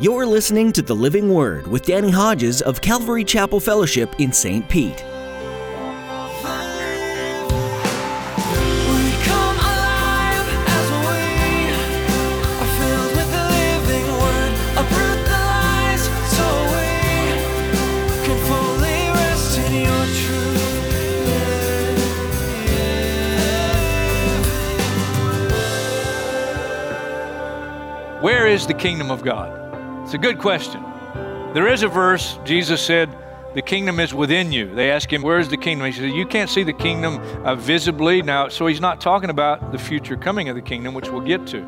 You're listening to The Living Word with Danny Hodges of Calvary Chapel Fellowship in St. Pete. We come alive as we are filled with the living word. Uproot the lies so we can fully rest in your truth. Where is the kingdom of God? It's a good question. There is a verse, Jesus said, the kingdom is within you. They ask him, Where is the kingdom? He said, You can't see the kingdom uh, visibly. Now, so he's not talking about the future coming of the kingdom, which we'll get to.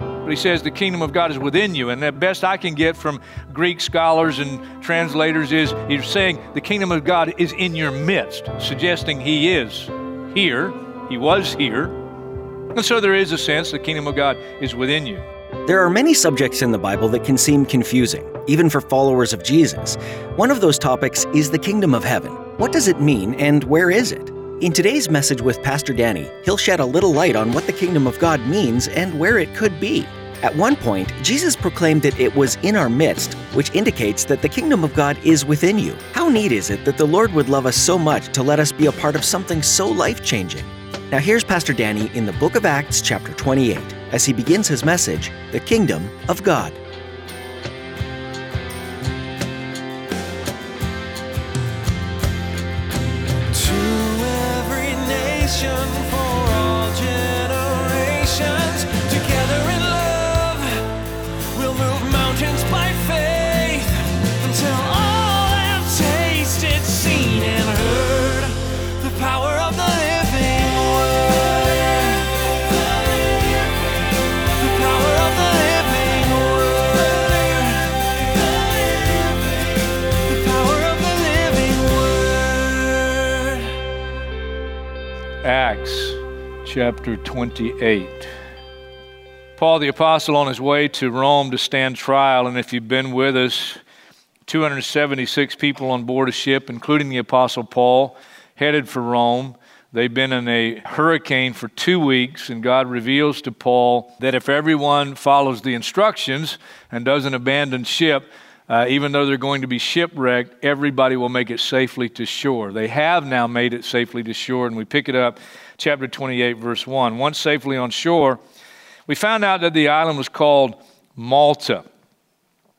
But he says, The kingdom of God is within you. And the best I can get from Greek scholars and translators is he's saying, The kingdom of God is in your midst, suggesting he is here. He was here. And so there is a sense the kingdom of God is within you. There are many subjects in the Bible that can seem confusing, even for followers of Jesus. One of those topics is the kingdom of heaven. What does it mean and where is it? In today's message with Pastor Danny, he'll shed a little light on what the kingdom of God means and where it could be. At one point, Jesus proclaimed that it was in our midst, which indicates that the kingdom of God is within you. How neat is it that the Lord would love us so much to let us be a part of something so life changing? Now, here's Pastor Danny in the book of Acts, chapter 28, as he begins his message The Kingdom of God. Chapter 28. Paul the Apostle on his way to Rome to stand trial, and if you've been with us, 276 people on board a ship, including the Apostle Paul, headed for Rome. They've been in a hurricane for two weeks, and God reveals to Paul that if everyone follows the instructions and doesn't abandon ship, uh, even though they're going to be shipwrecked, everybody will make it safely to shore. They have now made it safely to shore, and we pick it up, chapter 28, verse 1. Once safely on shore, we found out that the island was called Malta.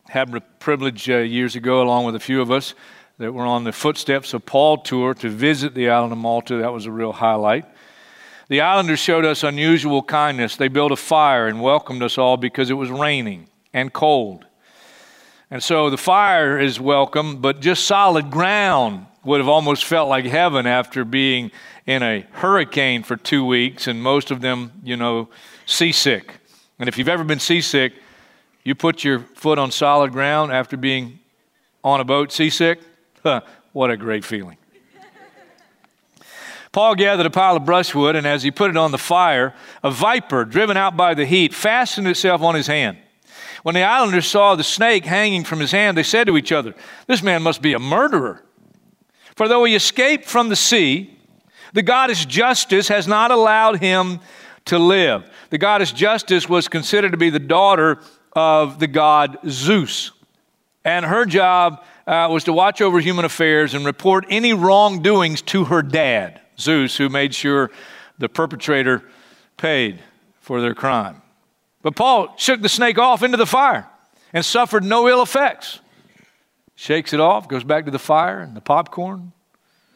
Had the privilege uh, years ago, along with a few of us, that were on the footsteps of Paul tour to visit the island of Malta. That was a real highlight. The islanders showed us unusual kindness. They built a fire and welcomed us all because it was raining and cold. And so the fire is welcome, but just solid ground would have almost felt like heaven after being in a hurricane for two weeks, and most of them, you know, seasick. And if you've ever been seasick, you put your foot on solid ground after being on a boat seasick. Huh, what a great feeling. Paul gathered a pile of brushwood, and as he put it on the fire, a viper, driven out by the heat, fastened itself on his hand. When the islanders saw the snake hanging from his hand, they said to each other, This man must be a murderer. For though he escaped from the sea, the goddess Justice has not allowed him to live. The goddess Justice was considered to be the daughter of the god Zeus. And her job uh, was to watch over human affairs and report any wrongdoings to her dad, Zeus, who made sure the perpetrator paid for their crime. But Paul shook the snake off into the fire and suffered no ill effects. Shakes it off, goes back to the fire and the popcorn.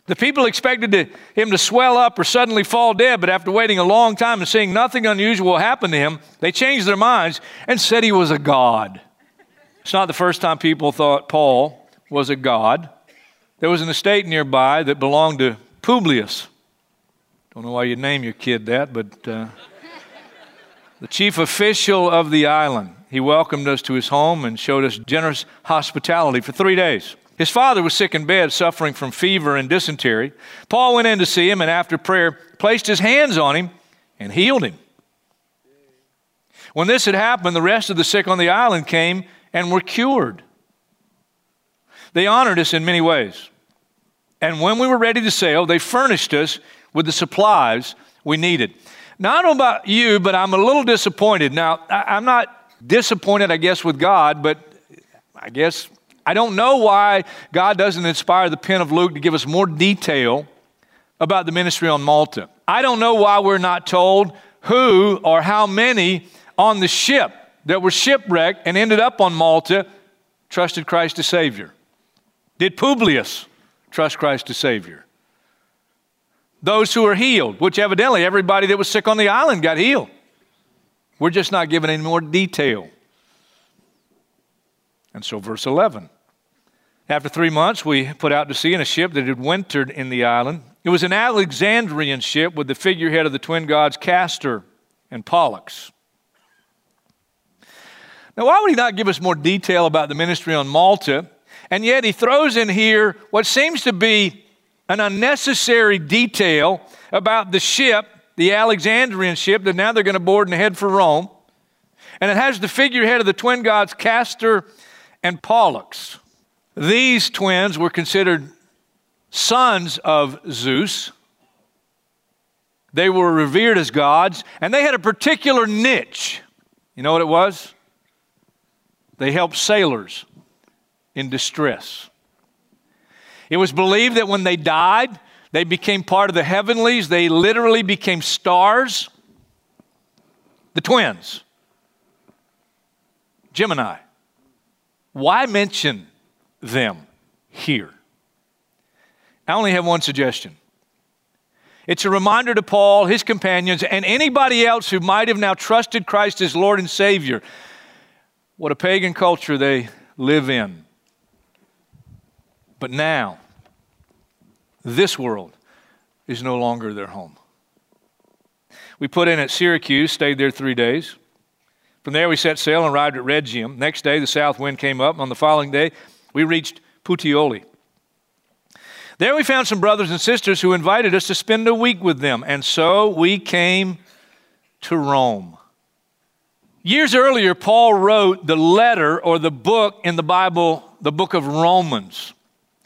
The people expected to, him to swell up or suddenly fall dead, but after waiting a long time and seeing nothing unusual happen to him, they changed their minds and said he was a god. It's not the first time people thought Paul was a god. There was an estate nearby that belonged to Publius. Don't know why you'd name your kid that, but uh, the chief official of the island. He welcomed us to his home and showed us generous hospitality for three days. His father was sick in bed, suffering from fever and dysentery. Paul went in to see him and, after prayer, placed his hands on him and healed him. When this had happened, the rest of the sick on the island came and were cured. They honored us in many ways. And when we were ready to sail, they furnished us with the supplies we needed. Now, I don't know about you, but I'm a little disappointed. Now, I'm not disappointed, I guess, with God, but I guess I don't know why God doesn't inspire the pen of Luke to give us more detail about the ministry on Malta. I don't know why we're not told who or how many on the ship that were shipwrecked and ended up on Malta trusted Christ as Savior. Did Publius trust Christ as Savior? Those who are healed, which evidently everybody that was sick on the island got healed. We're just not given any more detail. And so, verse 11. After three months, we put out to sea in a ship that had wintered in the island. It was an Alexandrian ship with the figurehead of the twin gods Castor and Pollux. Now, why would he not give us more detail about the ministry on Malta? And yet, he throws in here what seems to be an unnecessary detail about the ship, the Alexandrian ship, that now they're going to board and head for Rome. And it has the figurehead of the twin gods Castor and Pollux. These twins were considered sons of Zeus. They were revered as gods, and they had a particular niche. You know what it was? They helped sailors in distress. It was believed that when they died, they became part of the heavenlies. They literally became stars. The twins, Gemini. Why mention them here? I only have one suggestion. It's a reminder to Paul, his companions, and anybody else who might have now trusted Christ as Lord and Savior what a pagan culture they live in. But now, this world is no longer their home. We put in at Syracuse, stayed there three days. From there, we set sail and arrived at Rhegium. Next day, the south wind came up. On the following day, we reached Puteoli. There, we found some brothers and sisters who invited us to spend a week with them, and so we came to Rome. Years earlier, Paul wrote the letter or the book in the Bible, the book of Romans.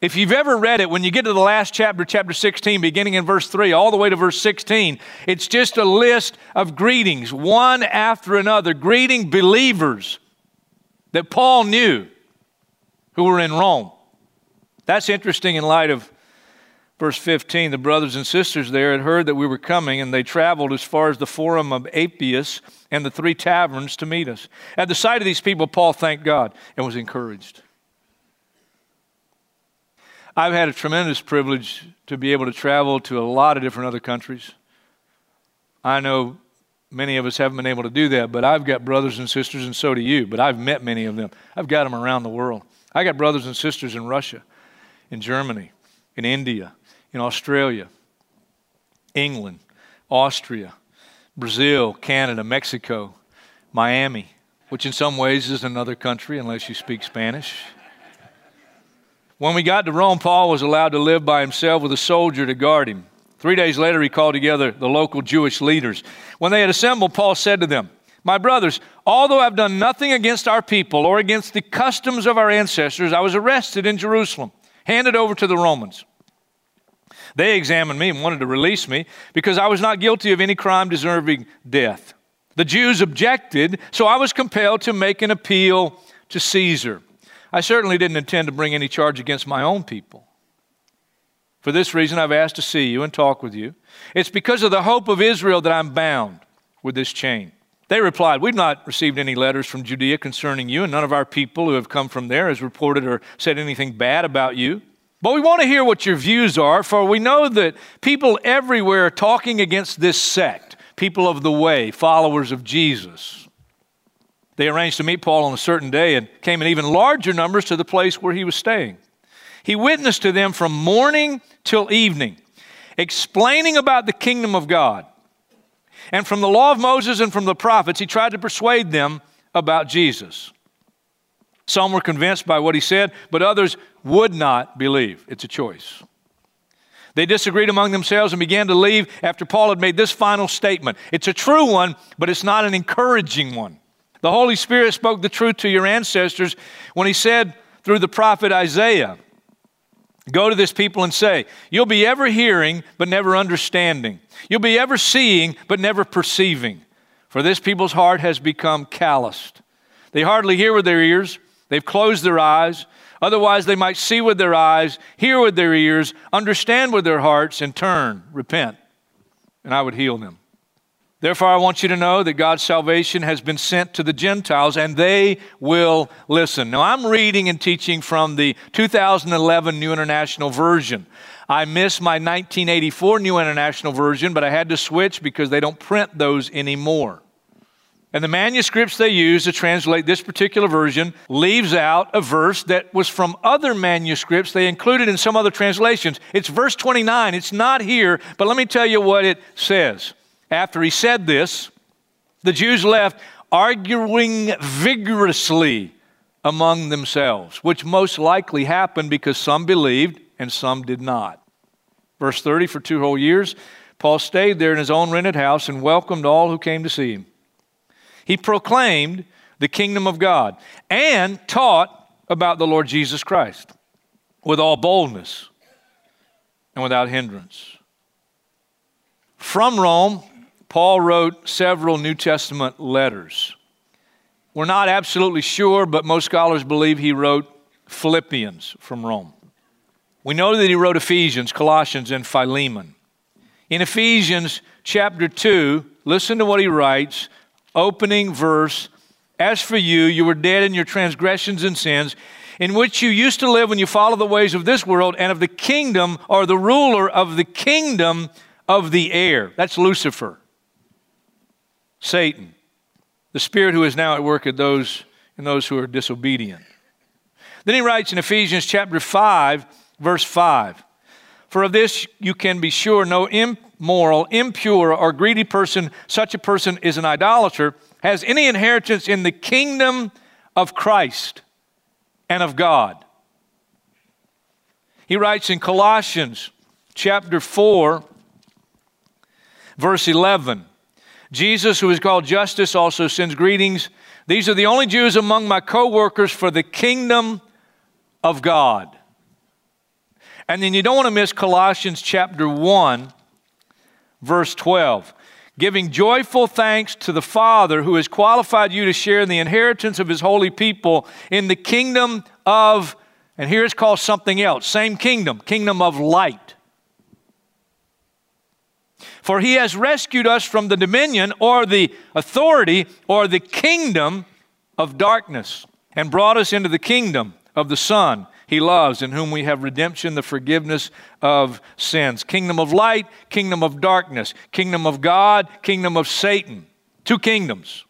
If you've ever read it, when you get to the last chapter, chapter 16, beginning in verse 3, all the way to verse 16, it's just a list of greetings, one after another, greeting believers that Paul knew who were in Rome. That's interesting in light of verse 15. The brothers and sisters there had heard that we were coming, and they traveled as far as the Forum of Appius and the three taverns to meet us. At the sight of these people, Paul thanked God and was encouraged. I've had a tremendous privilege to be able to travel to a lot of different other countries. I know many of us haven't been able to do that, but I've got brothers and sisters, and so do you. But I've met many of them. I've got them around the world. I got brothers and sisters in Russia, in Germany, in India, in Australia, England, Austria, Brazil, Canada, Mexico, Miami, which in some ways is another country unless you speak Spanish. When we got to Rome, Paul was allowed to live by himself with a soldier to guard him. Three days later, he called together the local Jewish leaders. When they had assembled, Paul said to them, My brothers, although I've done nothing against our people or against the customs of our ancestors, I was arrested in Jerusalem, handed over to the Romans. They examined me and wanted to release me because I was not guilty of any crime deserving death. The Jews objected, so I was compelled to make an appeal to Caesar. I certainly didn't intend to bring any charge against my own people. For this reason, I've asked to see you and talk with you. It's because of the hope of Israel that I'm bound with this chain. They replied, We've not received any letters from Judea concerning you, and none of our people who have come from there has reported or said anything bad about you. But we want to hear what your views are, for we know that people everywhere are talking against this sect, people of the way, followers of Jesus. They arranged to meet Paul on a certain day and came in even larger numbers to the place where he was staying. He witnessed to them from morning till evening, explaining about the kingdom of God. And from the law of Moses and from the prophets, he tried to persuade them about Jesus. Some were convinced by what he said, but others would not believe. It's a choice. They disagreed among themselves and began to leave after Paul had made this final statement. It's a true one, but it's not an encouraging one. The Holy Spirit spoke the truth to your ancestors when He said through the prophet Isaiah, Go to this people and say, You'll be ever hearing, but never understanding. You'll be ever seeing, but never perceiving. For this people's heart has become calloused. They hardly hear with their ears, they've closed their eyes. Otherwise, they might see with their eyes, hear with their ears, understand with their hearts, and turn, repent, and I would heal them. Therefore, I want you to know that God's salvation has been sent to the Gentiles and they will listen. Now, I'm reading and teaching from the 2011 New International Version. I miss my 1984 New International Version, but I had to switch because they don't print those anymore. And the manuscripts they use to translate this particular version leaves out a verse that was from other manuscripts they included in some other translations. It's verse 29. It's not here, but let me tell you what it says. After he said this, the Jews left arguing vigorously among themselves, which most likely happened because some believed and some did not. Verse 30 For two whole years, Paul stayed there in his own rented house and welcomed all who came to see him. He proclaimed the kingdom of God and taught about the Lord Jesus Christ with all boldness and without hindrance. From Rome, Paul wrote several New Testament letters. We're not absolutely sure, but most scholars believe he wrote Philippians from Rome. We know that he wrote Ephesians, Colossians, and Philemon. In Ephesians chapter 2, listen to what he writes, opening verse As for you, you were dead in your transgressions and sins, in which you used to live when you followed the ways of this world and of the kingdom or the ruler of the kingdom of the air. That's Lucifer. Satan, the spirit who is now at work at those in those who are disobedient. Then he writes in Ephesians chapter 5, verse 5 For of this you can be sure no immoral, impure, or greedy person, such a person is an idolater, has any inheritance in the kingdom of Christ and of God. He writes in Colossians chapter 4, verse 11 Jesus, who is called Justus, also sends greetings. These are the only Jews among my co workers for the kingdom of God. And then you don't want to miss Colossians chapter 1, verse 12. Giving joyful thanks to the Father who has qualified you to share in the inheritance of his holy people in the kingdom of, and here it's called something else, same kingdom, kingdom of light. For he has rescued us from the dominion or the authority or the kingdom of darkness and brought us into the kingdom of the Son he loves, in whom we have redemption, the forgiveness of sins. Kingdom of light, kingdom of darkness, kingdom of God, kingdom of Satan. Two kingdoms.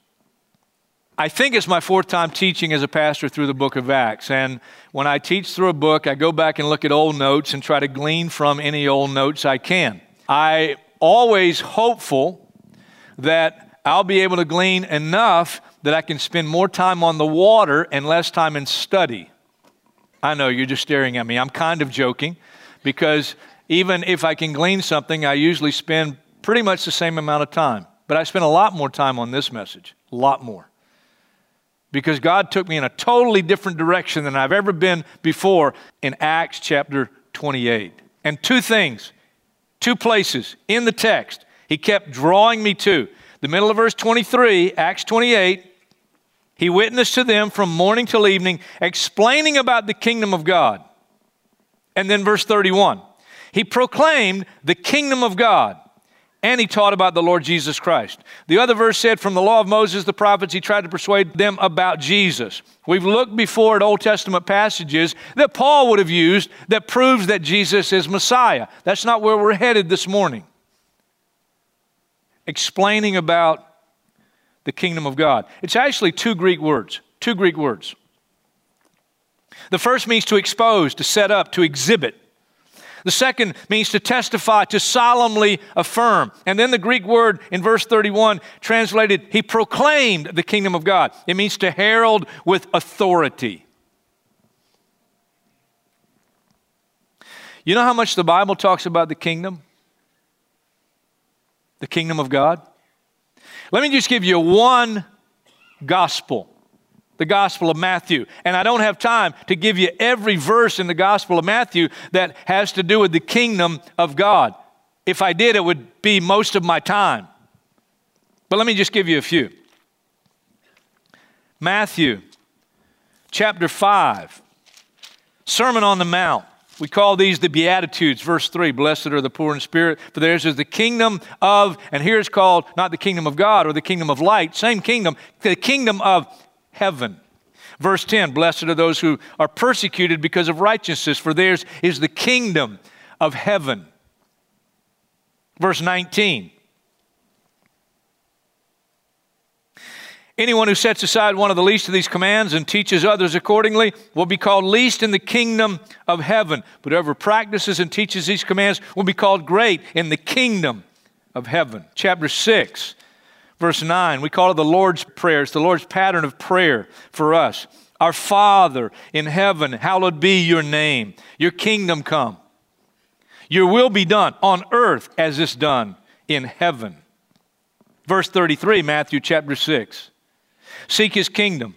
I think it's my fourth time teaching as a pastor through the book of Acts. And when I teach through a book, I go back and look at old notes and try to glean from any old notes I can. I always hopeful that I'll be able to glean enough that I can spend more time on the water and less time in study. I know you're just staring at me. I'm kind of joking because even if I can glean something, I usually spend pretty much the same amount of time. But I spent a lot more time on this message, a lot more. Because God took me in a totally different direction than I've ever been before in Acts chapter 28. And two things two places in the text he kept drawing me to. The middle of verse 23, Acts 28, he witnessed to them from morning till evening, explaining about the kingdom of God. And then verse 31, he proclaimed the kingdom of God and he taught about the Lord Jesus Christ. The other verse said, From the law of Moses, the prophets, he tried to persuade them about Jesus. We've looked before at Old Testament passages that Paul would have used that proves that Jesus is Messiah. That's not where we're headed this morning. Explaining about the kingdom of God. It's actually two Greek words. Two Greek words. The first means to expose, to set up, to exhibit. The second means to testify, to solemnly affirm. And then the Greek word in verse 31 translated, he proclaimed the kingdom of God. It means to herald with authority. You know how much the Bible talks about the kingdom? The kingdom of God? Let me just give you one gospel the Gospel of Matthew. And I don't have time to give you every verse in the Gospel of Matthew that has to do with the kingdom of God. If I did, it would be most of my time. But let me just give you a few. Matthew chapter 5, Sermon on the Mount. We call these the Beatitudes. Verse 3 Blessed are the poor in spirit, for theirs is the kingdom of, and here it's called not the kingdom of God or the kingdom of light, same kingdom, the kingdom of heaven. Verse 10 Blessed are those who are persecuted because of righteousness, for theirs is the kingdom of heaven. Verse 19 Anyone who sets aside one of the least of these commands and teaches others accordingly will be called least in the kingdom of heaven. But whoever practices and teaches these commands will be called great in the kingdom of heaven. Chapter 6, verse 9, we call it the Lord's Prayer. It's the Lord's pattern of prayer for us. Our Father in heaven, hallowed be your name. Your kingdom come. Your will be done on earth as it's done in heaven. Verse 33, Matthew chapter 6. Seek his kingdom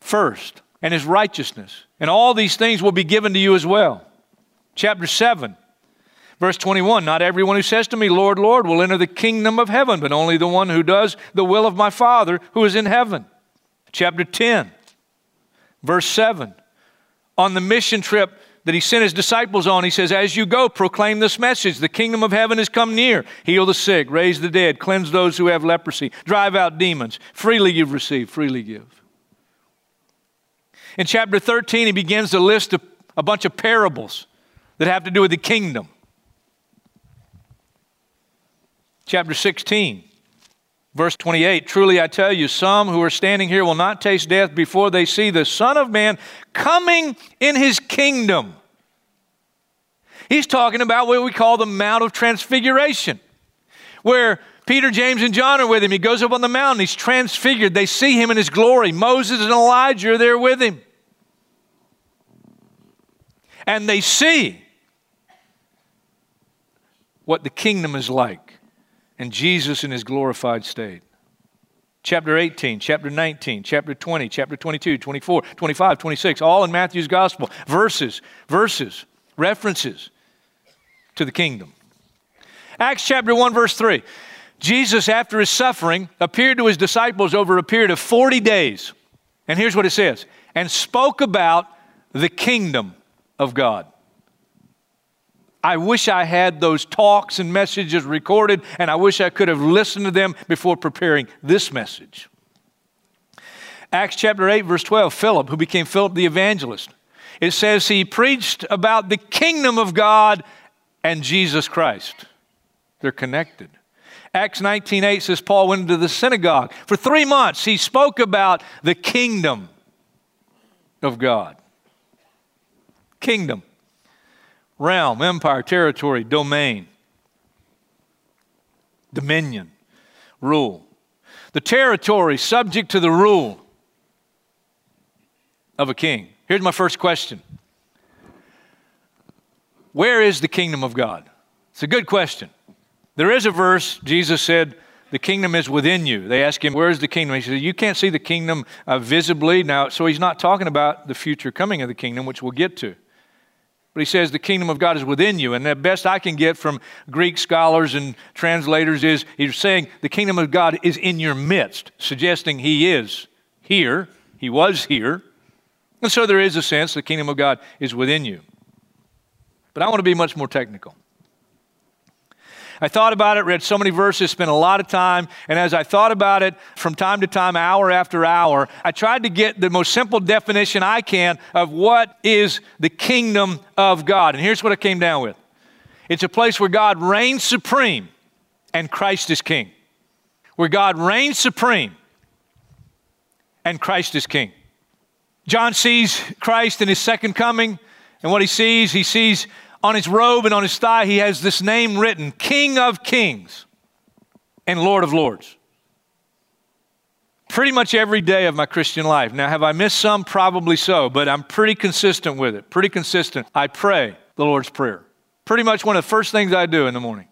first and his righteousness, and all these things will be given to you as well. Chapter 7, verse 21 Not everyone who says to me, Lord, Lord, will enter the kingdom of heaven, but only the one who does the will of my Father who is in heaven. Chapter 10, verse 7 On the mission trip that he sent his disciples on, he says, As you go, proclaim this message the kingdom of heaven has come near. Heal the sick, raise the dead, cleanse those who have leprosy, drive out demons. Freely you've received, freely give. In chapter 13, he begins to list a, a bunch of parables that have to do with the kingdom. Chapter 16, Verse 28 Truly I tell you, some who are standing here will not taste death before they see the Son of Man coming in his kingdom. He's talking about what we call the Mount of Transfiguration, where Peter, James, and John are with him. He goes up on the mountain, he's transfigured. They see him in his glory. Moses and Elijah are there with him. And they see what the kingdom is like and Jesus in his glorified state. Chapter 18, chapter 19, chapter 20, chapter 22, 24, 25, 26, all in Matthew's gospel. Verses, verses, references to the kingdom. Acts chapter 1, verse 3. Jesus, after his suffering, appeared to his disciples over a period of 40 days. And here's what it says and spoke about the kingdom of God. I wish I had those talks and messages recorded, and I wish I could have listened to them before preparing this message. Acts chapter 8, verse 12 Philip, who became Philip the evangelist, it says he preached about the kingdom of God and Jesus Christ. They're connected. Acts 19:8 says Paul went into the synagogue. For 3 months he spoke about the kingdom of God. Kingdom realm, empire, territory, domain, dominion, rule. The territory subject to the rule of a king. Here's my first question Where is the kingdom of God? It's a good question. There is a verse, Jesus said, the kingdom is within you. They ask him, Where's the kingdom? He said, You can't see the kingdom uh, visibly. Now, so he's not talking about the future coming of the kingdom, which we'll get to. But he says the kingdom of God is within you. And the best I can get from Greek scholars and translators is he's saying the kingdom of God is in your midst, suggesting he is here. He was here. And so there is a sense the kingdom of God is within you. But I want to be much more technical. I thought about it, read so many verses, spent a lot of time, and as I thought about it from time to time, hour after hour, I tried to get the most simple definition I can of what is the kingdom of God. And here's what I came down with it's a place where God reigns supreme and Christ is king. Where God reigns supreme and Christ is king. John sees Christ in his second coming, and what he sees, he sees on his robe and on his thigh, he has this name written King of Kings and Lord of Lords. Pretty much every day of my Christian life. Now, have I missed some? Probably so, but I'm pretty consistent with it. Pretty consistent. I pray the Lord's Prayer. Pretty much one of the first things I do in the morning.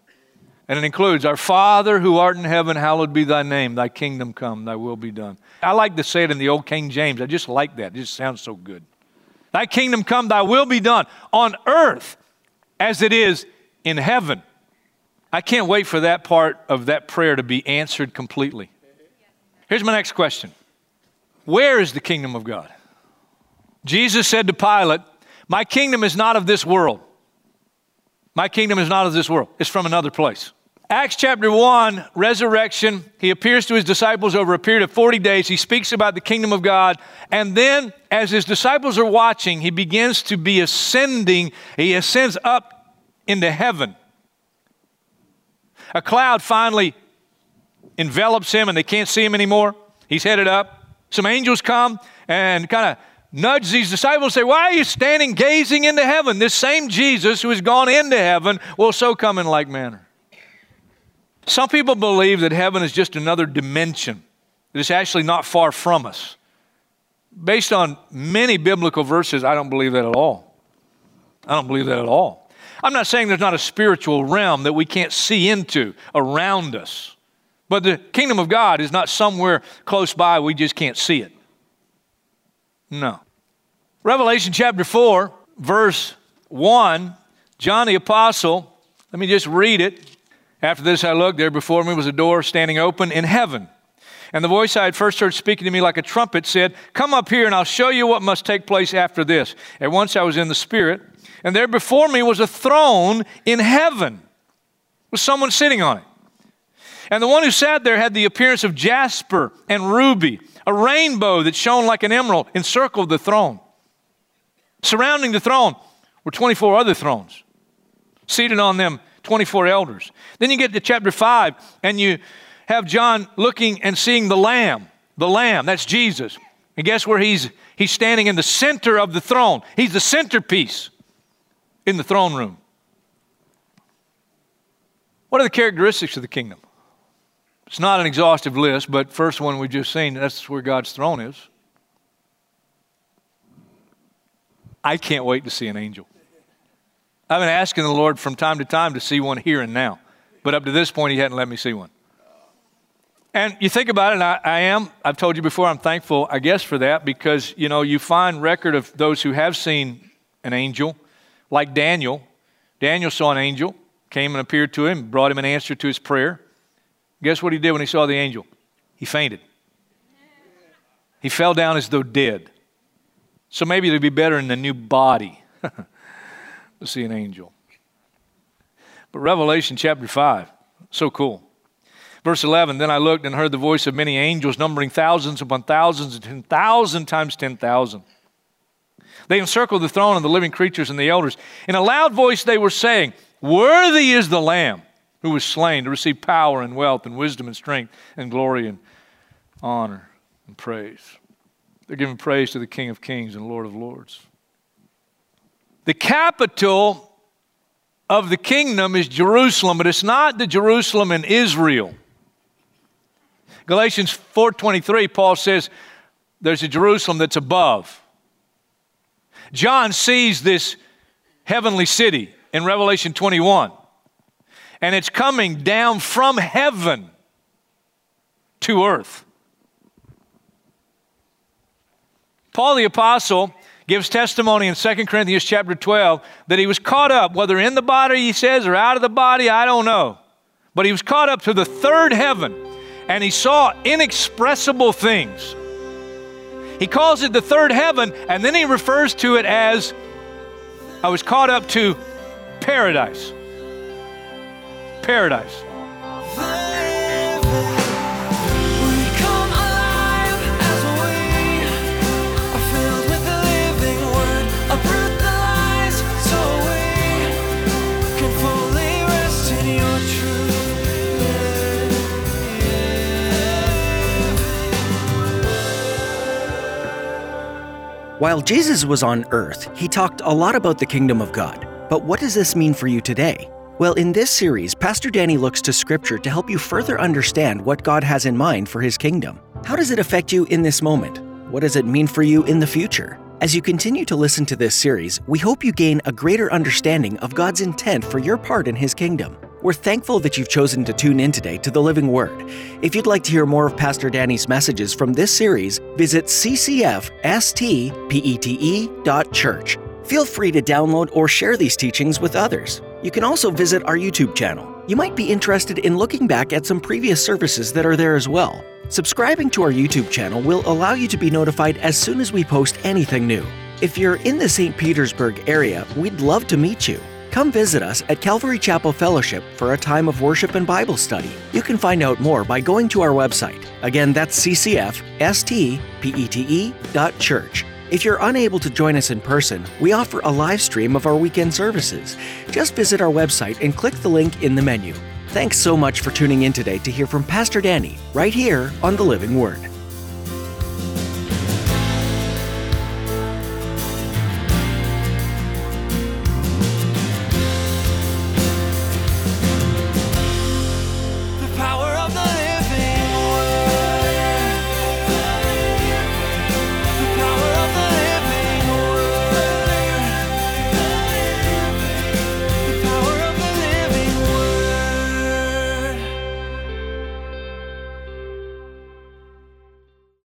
And it includes, Our Father who art in heaven, hallowed be thy name, thy kingdom come, thy will be done. I like to say it in the old King James. I just like that. It just sounds so good. Thy kingdom come, thy will be done on earth as it is in heaven. I can't wait for that part of that prayer to be answered completely. Here's my next question Where is the kingdom of God? Jesus said to Pilate, My kingdom is not of this world. My kingdom is not of this world, it's from another place. Acts chapter 1, resurrection. He appears to his disciples over a period of 40 days. He speaks about the kingdom of God. And then, as his disciples are watching, he begins to be ascending. He ascends up into heaven. A cloud finally envelops him, and they can't see him anymore. He's headed up. Some angels come and kind of nudge these disciples say, Why are you standing gazing into heaven? This same Jesus who has gone into heaven will so come in like manner. Some people believe that heaven is just another dimension, that it's actually not far from us. Based on many biblical verses, I don't believe that at all. I don't believe that at all. I'm not saying there's not a spiritual realm that we can't see into around us, but the kingdom of God is not somewhere close by, we just can't see it. No. Revelation chapter 4, verse 1, John the Apostle, let me just read it. After this, I looked. There before me was a door standing open in heaven. And the voice I had first heard speaking to me like a trumpet said, Come up here and I'll show you what must take place after this. At once I was in the Spirit, and there before me was a throne in heaven with someone sitting on it. And the one who sat there had the appearance of jasper and ruby. A rainbow that shone like an emerald encircled the throne. Surrounding the throne were 24 other thrones. Seated on them 24 elders. Then you get to chapter 5, and you have John looking and seeing the Lamb. The Lamb, that's Jesus. And guess where he's? He's standing in the center of the throne. He's the centerpiece in the throne room. What are the characteristics of the kingdom? It's not an exhaustive list, but first one we've just seen, that's where God's throne is. I can't wait to see an angel. I've been asking the Lord from time to time to see one here and now, but up to this point, He hadn't let me see one. And you think about it, and I, I, am, I've told you before, I'm thankful, I guess, for that because, you know, you find record of those who have seen an angel, like Daniel. Daniel saw an angel, came and appeared to him, brought him an answer to his prayer. Guess what he did when he saw the angel? He fainted. He fell down as though dead. So maybe it'd be better in the new body. to see an angel. But Revelation chapter 5, so cool. Verse 11 Then I looked and heard the voice of many angels, numbering thousands upon thousands, and 10,000 times 10,000. They encircled the throne and the living creatures and the elders. In a loud voice, they were saying, Worthy is the Lamb who was slain to receive power and wealth and wisdom and strength and glory and honor and praise. They're giving praise to the King of Kings and Lord of Lords. The capital of the kingdom is Jerusalem, but it's not the Jerusalem in Israel. Galatians 4:23 Paul says there's a Jerusalem that's above. John sees this heavenly city in Revelation 21. And it's coming down from heaven to earth. Paul the apostle gives testimony in 2 Corinthians chapter 12 that he was caught up, whether in the body, he says, or out of the body, I don't know. But he was caught up to the third heaven and he saw inexpressible things. He calls it the third heaven and then he refers to it as I was caught up to paradise. Paradise. While Jesus was on earth, he talked a lot about the kingdom of God. But what does this mean for you today? Well, in this series, Pastor Danny looks to Scripture to help you further understand what God has in mind for His kingdom. How does it affect you in this moment? What does it mean for you in the future? As you continue to listen to this series, we hope you gain a greater understanding of God's intent for your part in His kingdom. We're thankful that you've chosen to tune in today to the Living Word. If you'd like to hear more of Pastor Danny's messages from this series, visit ccfstpete.church. Feel free to download or share these teachings with others. You can also visit our YouTube channel. You might be interested in looking back at some previous services that are there as well. Subscribing to our YouTube channel will allow you to be notified as soon as we post anything new. If you're in the St. Petersburg area, we'd love to meet you. Come visit us at Calvary Chapel Fellowship for a time of worship and Bible study. You can find out more by going to our website. Again, that's ccfstpete.church. If you're unable to join us in person, we offer a live stream of our weekend services. Just visit our website and click the link in the menu. Thanks so much for tuning in today to hear from Pastor Danny right here on the Living Word.